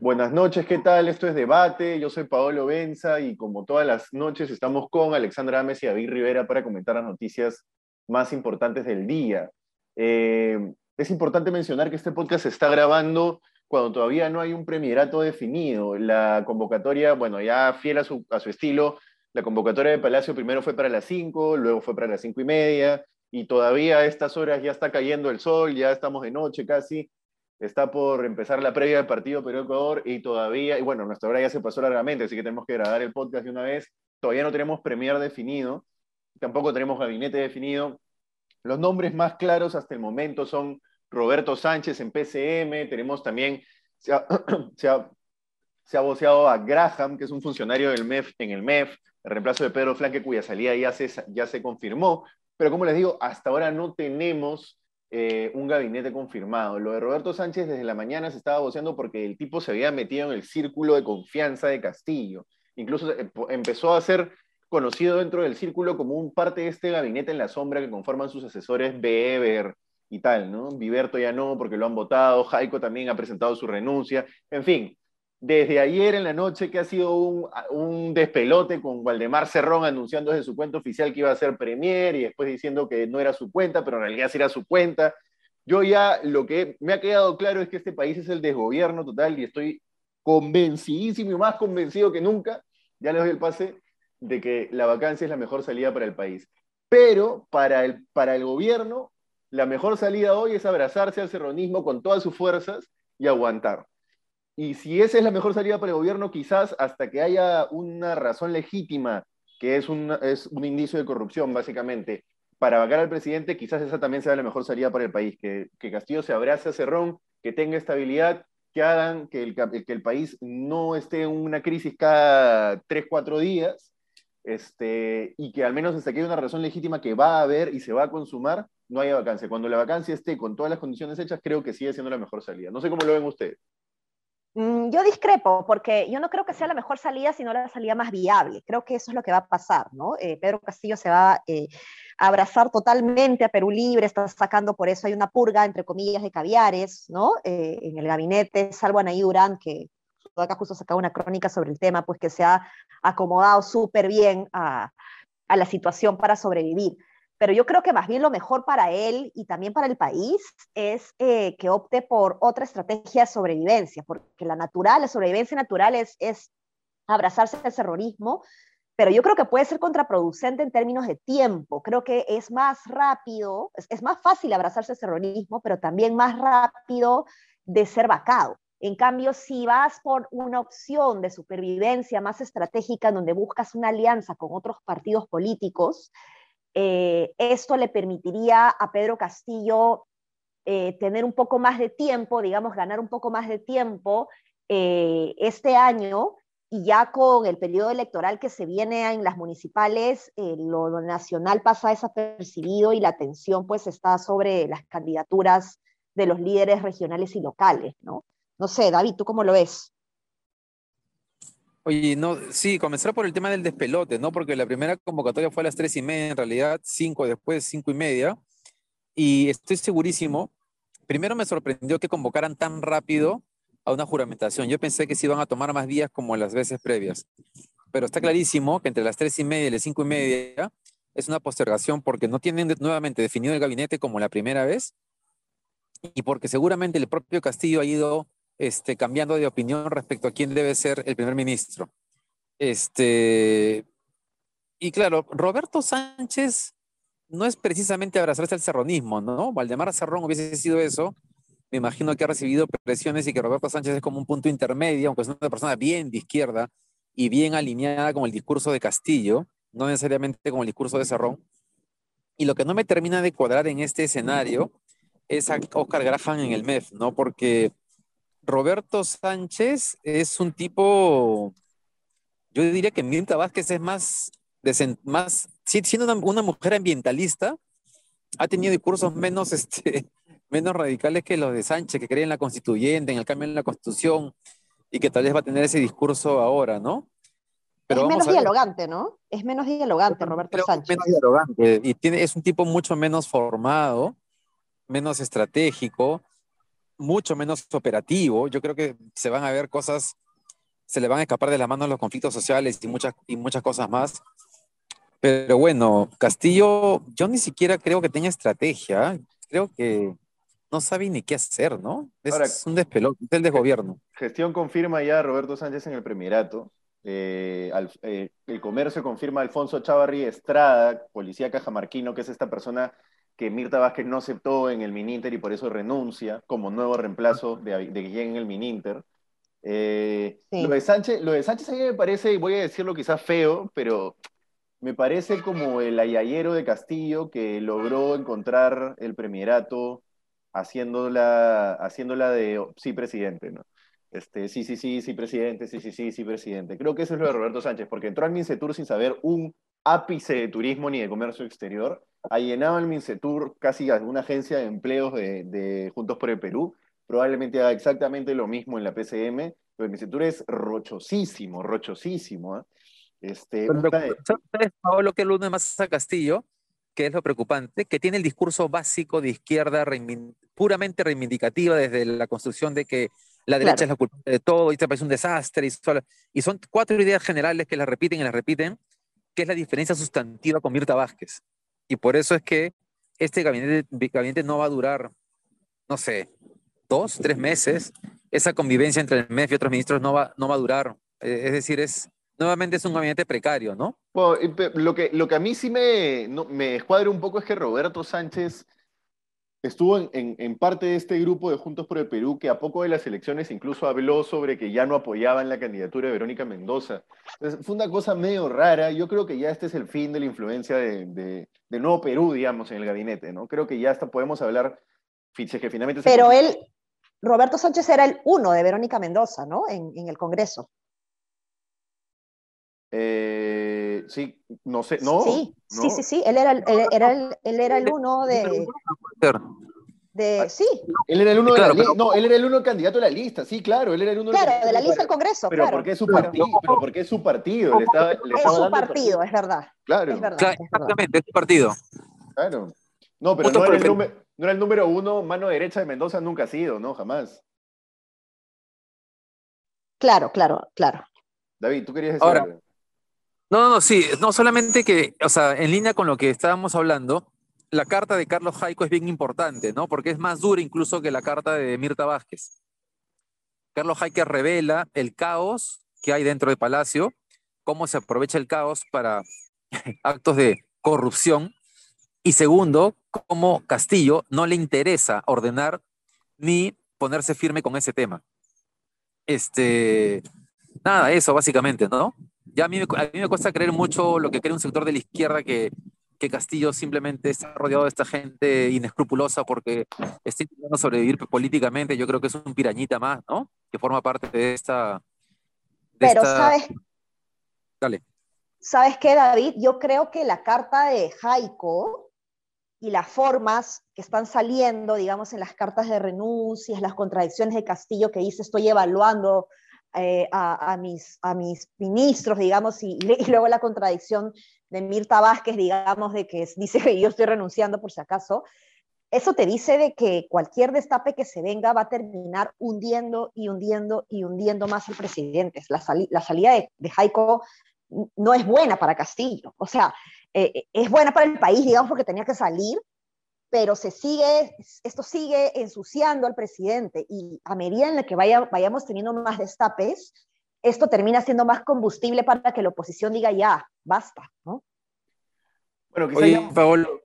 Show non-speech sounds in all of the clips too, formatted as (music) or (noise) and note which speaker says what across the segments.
Speaker 1: Buenas noches, ¿qué tal? Esto es Debate, yo soy Paolo Benza y como todas las noches estamos con Alexandra Ames y David Rivera para comentar las noticias más importantes del día. Eh, es importante mencionar que este podcast se está grabando cuando todavía no hay un premierato definido. La convocatoria, bueno, ya fiel a su, estilo, la convocatoria de Palacio primero fue para las 5, luego fue para las 5 y media, y todavía a estas horas ya está cayendo el sol, ya estamos de noche casi, está por empezar la previa del partido Perú-Ecuador, y todavía, y bueno, nuestra hora ya se pasó largamente, así que tenemos que grabar el podcast de una vez. Todavía no tenemos premier definido, tampoco tenemos gabinete definido. Los nombres más claros hasta el momento son Roberto Sánchez en PCM, tenemos también, se ha, (clears throat) se voceado a Graham, que es un funcionario del MEF en el MEF, el reemplazo de Pedro Flanque, cuya salida ya se, ya se confirmó, pero como les digo, hasta ahora no tenemos eh, un gabinete confirmado. Lo de Roberto Sánchez desde la mañana se estaba voceando porque el tipo se había metido en el círculo de confianza de Castillo. Incluso empezó a ser conocido dentro del círculo como un parte de este gabinete en la sombra que conforman sus asesores Beber, y tal, ¿no? Viverto ya no, porque lo han votado, Jaico también ha presentado su renuncia, en fin, desde ayer en la noche que ha sido un, un, despelote con Waldemar Cerrón anunciando desde su cuenta oficial que iba a ser premier y después diciendo que no era su cuenta, pero en realidad sí era su cuenta. Yo ya lo que me ha quedado claro es que este país es el desgobierno total y estoy convencidísimo y más convencido que nunca, ya les doy el pase, de que la vacancia es la mejor salida para el país. Pero para el, para el gobierno la mejor salida hoy es abrazarse al serronismo con todas sus fuerzas y aguantar. Y si esa es la mejor salida para el gobierno, quizás hasta que haya una razón legítima, que es un, es un indicio de corrupción, básicamente, para vacar al presidente, quizás esa también sea la mejor salida para el país, que, que Castillo se abrace a Cerrón, que tenga estabilidad, que hagan que el, que el país no esté en una crisis cada tres, cuatro días, este, y que al menos hasta que haya una razón legítima que va a haber y se va a consumar, no haya vacancia. Cuando la vacancia esté con todas las condiciones hechas, creo que sigue siendo la mejor salida. No sé cómo lo ven ustedes.
Speaker 2: Mm, yo discrepo, porque yo no creo que sea la mejor salida, sino la salida más viable. Creo que eso es lo que va a pasar, ¿no? Eh, Pedro Castillo se va eh, a abrazar totalmente a Perú Libre, está sacando por eso, hay una purga, entre comillas, de caviares, ¿no? Eh, en el gabinete, salvo Anaí Durán, que acá justo sacaba una crónica sobre el tema, pues que se ha acomodado súper bien a, a la situación para sobrevivir pero yo creo que más bien lo mejor para él y también para el país es eh, que opte por otra estrategia de sobrevivencia, porque la natural, la sobrevivencia natural es, es abrazarse al terrorismo, pero yo creo que puede ser contraproducente en términos de tiempo. Creo que es más rápido, es, es más fácil abrazarse al terrorismo, pero también más rápido de ser vacado. En cambio, si vas por una opción de supervivencia más estratégica, donde buscas una alianza con otros partidos políticos, eh, esto le permitiría a Pedro Castillo eh, tener un poco más de tiempo, digamos, ganar un poco más de tiempo eh, este año y ya con el periodo electoral que se viene en las municipales, lo nacional pasa desapercibido y la atención pues está sobre las candidaturas de los líderes regionales y locales, ¿no? No sé, David, ¿tú cómo lo ves?
Speaker 3: Oye, no, sí, comenzar por el tema del despelote, ¿no? Porque la primera convocatoria fue a las tres y media, en realidad, cinco después, cinco y media. Y estoy segurísimo, primero me sorprendió que convocaran tan rápido a una juramentación. Yo pensé que se iban a tomar más días como las veces previas. Pero está clarísimo que entre las tres y media y las cinco y media es una postergación porque no tienen nuevamente definido el gabinete como la primera vez y porque seguramente el propio Castillo ha ido este, cambiando de opinión respecto a quién debe ser el primer ministro. Este, y claro, Roberto Sánchez no es precisamente abrazarse al serronismo, ¿no? Valdemar Cerrón hubiese sido eso. Me imagino que ha recibido presiones y que Roberto Sánchez es como un punto intermedio, aunque es una persona bien de izquierda y bien alineada con el discurso de Castillo, no necesariamente con el discurso de Cerrón. Y lo que no me termina de cuadrar en este escenario es a Oscar Graham en el MEF, ¿no? Porque Roberto Sánchez es un tipo, yo diría que Mirta Vázquez es más, más siendo una, mujer ambientalista, ha tenido discursos menos, (laughs) este, menos radicales que los de Sánchez, que creen en la constituyente, en el cambio en la constitución. y que tal vez va a tener ese discurso ahora, ¿no?
Speaker 2: Pero es menos dialogante, ¿no? Es menos dialogante, Roberto Sánchez.
Speaker 3: Menos dialogante y tiene, es un tipo mucho menos formado, menos estratégico, mucho menos operativo. Yo creo que se van a ver cosas, se le van a escapar de las manos los conflictos sociales y muchas, y muchas cosas más. Pero bueno, Castillo, yo ni siquiera creo que tenga estrategia. Creo que no sabe ni qué hacer, ¿no? Es un despelote, es el desgobierno.
Speaker 1: Gestión confirma ya a Roberto Sánchez en el Premierato. Eh, eh, el comercio confirma a Alfonso Chavarri Estrada, policía cajamarquino, que es esta persona que Mirta Vázquez no aceptó en el Mininter y por eso renuncia como nuevo reemplazo de, de Guillén en el Mininter. Eh, lo, de Sánchez, lo de Sánchez a mí me parece, y voy a decirlo quizás feo, pero me parece como el ayayero de Castillo que logró encontrar el premierato haciéndola, haciéndola de sí presidente, ¿no? Este, sí, sí, sí, sí, presidente, sí, sí, sí, sí, presidente. Creo que eso es lo de Roberto Sánchez, porque entró al Mincetur sin saber un ápice de turismo ni de comercio exterior. Ha llenado el Mincetur casi alguna agencia de empleos de, Juntos por el Perú. Probablemente haga exactamente lo mismo en la PCM, pero el Mincetur es rochosísimo, rochosísimo. ¿eh? Este,
Speaker 3: ¿Sabes, Pablo, que es lo más a Castillo? que es lo preocupante, que tiene el discurso básico de izquierda puramente reivindicativa desde la construcción de que la derecha es la culpa de todo, y este país es un desastre, y, son cuatro ideas generales que las repiten y las repiten, que es la diferencia sustantiva con Mirta Vázquez. Y por eso es que este gabinete, gabinete no va a durar, no sé, dos, tres meses. Esa convivencia entre el MEF y otros ministros no va, no va a durar. Eh, es decir, es, nuevamente es un gabinete precario, ¿no?
Speaker 1: lo, que, lo que a mí sí me, me escuadra un poco es que Roberto Sánchez estuvo en, parte de este grupo de Juntos por el Perú que a poco de las elecciones incluso habló sobre que ya no apoyaban la candidatura de Verónica Mendoza. fue una cosa medio rara. Yo creo que ya este es el fin de la influencia de, Nuevo Perú, digamos, en el gabinete, ¿no? Creo que ya hasta podemos hablar, que finalmente...
Speaker 2: Pero él, Roberto Sánchez era el uno de Verónica Mendoza, ¿no? En, el Congreso.
Speaker 1: Eh, sí, no sé, no.
Speaker 2: Sí, sí, sí, sí, él era, el, era el, él era el uno de... De, ah, sí.
Speaker 1: Él era el uno de la No, él era el uno candidato a la lista, sí, claro, él era el uno
Speaker 2: Claro, de la lista del Congreso.
Speaker 1: Pero porque es su partido, pero porque es su partido. Le estaba, le
Speaker 2: es su partido, es verdad.
Speaker 1: Claro.
Speaker 2: Es verdad,
Speaker 3: exactamente, es su partido.
Speaker 1: Claro. No, pero no era, el número, no era, el número, uno, mano derecha de Mendoza nunca ha sido, ¿no? Jamás.
Speaker 2: Claro, claro, claro.
Speaker 1: David, tú querías decir Ahora,
Speaker 3: No, no, sí, no solamente que, o sea, en línea con lo que estábamos hablando, la carta de Carlos Jaico es bien importante, ¿no? Porque es más dura incluso que la carta de Mirta Vázquez. Carlos Jaico revela el caos que hay dentro del Palacio, cómo se aprovecha el caos para (laughs) actos de corrupción. Y segundo, cómo Castillo no le interesa ordenar ni ponerse firme con ese tema. Este, nada, eso básicamente, ¿no? Ya a mí, a mí me cuesta creer mucho lo que cree un sector de la izquierda que que Castillo simplemente está rodeado de esta gente inescrupulosa porque está intentando sobrevivir políticamente. Yo creo que es un pirañita más, ¿no? Que forma parte de esta...
Speaker 2: Pero, ¿sabes?
Speaker 3: Dale.
Speaker 2: ¿Sabes qué, David? Yo creo que la carta de Jaico y las formas que están saliendo, digamos, en las cartas de renuncias, las contradicciones de Castillo que dice estoy evaluando eh, a, mis, a mis ministros, digamos, y, y, (laughs) luego la contradicción de Mirta Vázquez, digamos, de que dice que yo estoy renunciando por si acaso, eso te dice de que cualquier destape que se venga va a terminar hundiendo y hundiendo y hundiendo más al presidente. La, la salida de, de, Jaico no es buena para Castillo, o sea, eh, es buena para el país, digamos, porque tenía que salir, pero se sigue, esto sigue ensuciando al presidente y a medida en la que vaya, vayamos teniendo más destapes, esto termina siendo más combustible para que la oposición diga ya, basta, ¿no?
Speaker 3: Bueno, Oye, Paolo,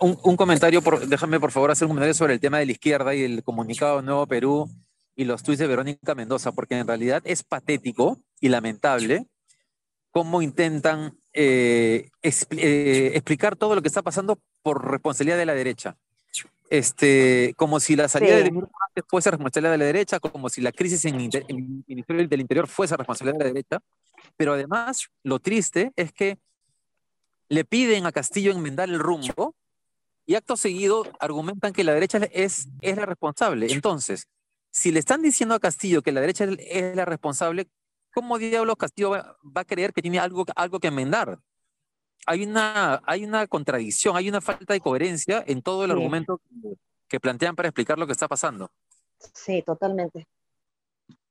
Speaker 3: un, comentario, por, déjame por favor hacer un comentario sobre el tema de la izquierda y el comunicado Nuevo Perú y los tuits de Verónica Mendoza, porque en realidad es patético y lamentable cómo intentan eh, eh, explicar todo lo que está pasando por responsabilidad de la derecha este, como si la salida de del fuese responsabilidad de la derecha, como si la crisis en, el Ministerio del Interior fuese responsabilidad de la derecha. Pero además, lo triste es que le piden a Castillo enmendar el rumbo y acto seguido argumentan que la derecha es, es la responsable. Entonces, si le están diciendo a Castillo que la derecha es la responsable, ¿cómo diablos Castillo va, a creer que tiene algo, algo que enmendar? Hay una, hay una contradicción, hay una falta de coherencia en todo el argumento que plantean para explicar lo que está pasando.
Speaker 2: Sí, totalmente.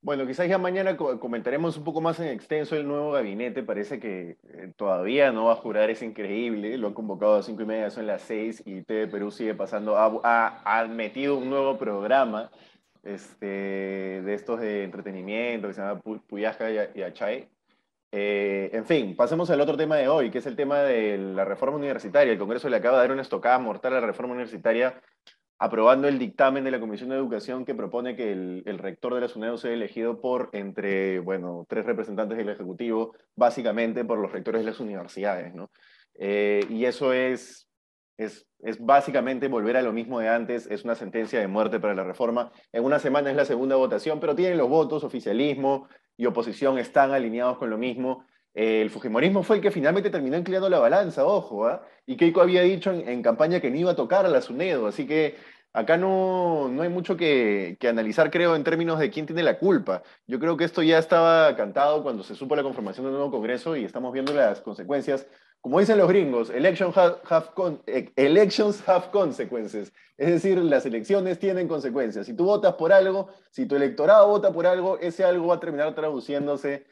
Speaker 1: Bueno, quizás ya mañana comentaremos un poco más en extenso el nuevo gabinete. Parece que eh, todavía no va a jurar, es increíble. Lo han convocado a cinco y media, son las seis y TV Perú sigue pasando. Ha, metido un nuevo programa este, de estos de entretenimiento que se llama Puyasca y Achay. Eh, en fin, pasemos al otro tema de hoy, que es el tema de la reforma universitaria. El Congreso le acaba de dar una estocada mortal a la reforma universitaria aprobando el dictamen de la Comisión de Educación que propone que el, rector de la SUNEDO sea elegido por entre, bueno, tres representantes del Ejecutivo, básicamente por los rectores de las universidades, ¿no? Eh, y eso es, es, es, básicamente volver a lo mismo de antes, es una sentencia de muerte para la reforma. En una semana es la segunda votación, pero tienen los votos, oficialismo y oposición están alineados con lo mismo el Fujimorismo fue el que finalmente terminó inclinando la balanza, ojo, ¿ah? Y Keiko había dicho en, campaña que no iba a tocar a la SUNEDO, así que acá no, no hay mucho que, analizar, creo, en términos de quién tiene la culpa. Yo creo que esto ya estaba cantado cuando se supo la conformación del nuevo Congreso y estamos viendo las consecuencias. Como dicen los gringos, elections have, eh, elections have consequences. Es decir, las elecciones tienen consecuencias. Si tú votas por algo, si tu electorado vota por algo, ese algo va a terminar traduciéndose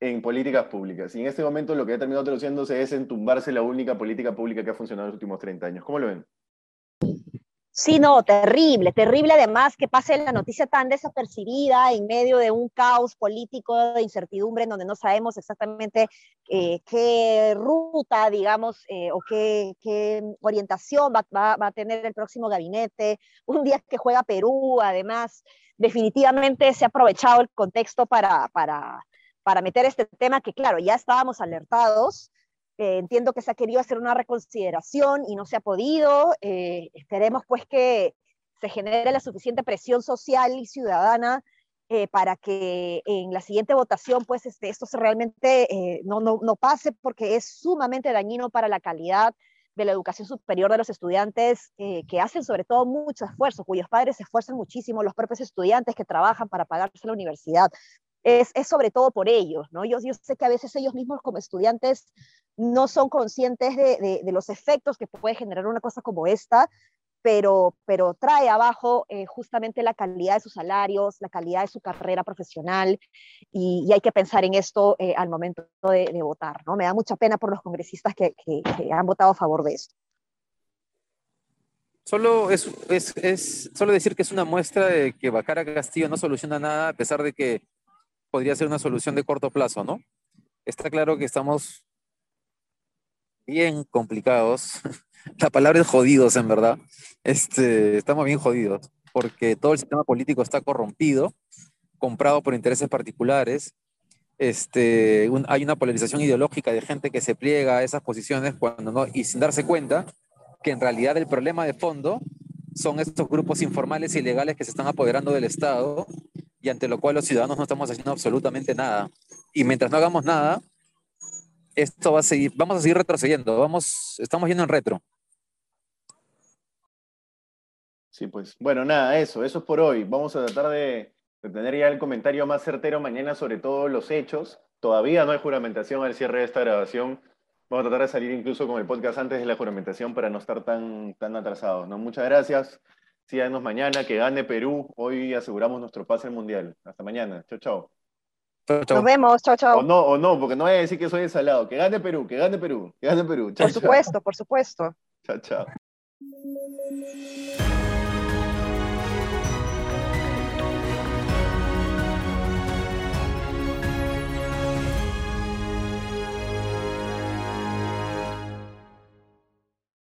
Speaker 1: en políticas públicas. Y en este momento lo que ha terminado traduciéndose es entumbarse la única política pública que ha funcionado en los últimos 30 años. ¿Cómo lo ven?
Speaker 2: Sí, no, terrible, terrible además que pase la noticia tan desapercibida en medio de un caos político de incertidumbre en donde no sabemos exactamente eh, qué ruta, digamos, eh, o qué, orientación va, a tener el próximo gabinete, un día que juega Perú, además, definitivamente se ha aprovechado el contexto para, para para meter este tema que, claro, ya estábamos alertados. Eh, entiendo que se ha querido hacer una reconsideración y no se ha podido. Eh, esperemos pues que se genere la suficiente presión social y ciudadana eh, para que en la siguiente votación pues este, esto realmente no, no, no pase porque es sumamente dañino para la calidad de la educación superior de los estudiantes que hacen sobre todo mucho esfuerzo, cuyos padres se esfuerzan muchísimo, los propios estudiantes que trabajan para pagarse la universidad es, sobre todo por ellos, ¿no? Yo, yo, sé que a veces ellos mismos como estudiantes no son conscientes de, los efectos que puede generar una cosa como esta, pero, pero trae abajo eh, justamente la calidad de sus salarios, la calidad de su carrera profesional, y, hay que pensar en esto eh, al momento de, votar, ¿no? Me da mucha pena por los congresistas que, han votado a favor de esto.
Speaker 3: Solo, es, es, es, solo decir que es una muestra de que Bacara Castillo no soluciona nada, a pesar de que podría ser una solución de corto plazo, ¿no? Está claro que estamos bien complicados. (laughs) La palabra es jodidos, en verdad. Este, estamos bien jodidos, porque todo el sistema político está corrompido, comprado por intereses particulares. Este, hay una polarización ideológica de gente que se pliega a esas posiciones cuando no, y sin darse cuenta que en realidad el problema de fondo son estos grupos informales y ilegales que se están apoderando del Estado y ante lo cual los ciudadanos no estamos haciendo absolutamente nada. Y mientras no hagamos nada, esto va a seguir, vamos a seguir retrocediendo, vamos, estamos yendo en retro.
Speaker 1: Sí, pues, bueno, nada, eso, eso es por hoy. Vamos a tratar de, tener ya el comentario más certero mañana sobre todos los hechos. Todavía no hay juramentación al cierre de esta grabación. Vamos a tratar de salir incluso con el podcast antes de la juramentación para no estar tan, tan atrasados. ¿no? Muchas gracias. Síganos mañana, que gane Perú. Hoy aseguramos nuestro pase al Mundial. Hasta mañana. Chao, chao.
Speaker 2: Nos vemos, chao, chao.
Speaker 1: O no, o no, porque no voy a decir que soy ensalado. Que gane Perú, que gane Perú, que gane Perú.
Speaker 2: por supuesto, por supuesto.
Speaker 1: Chao, chao.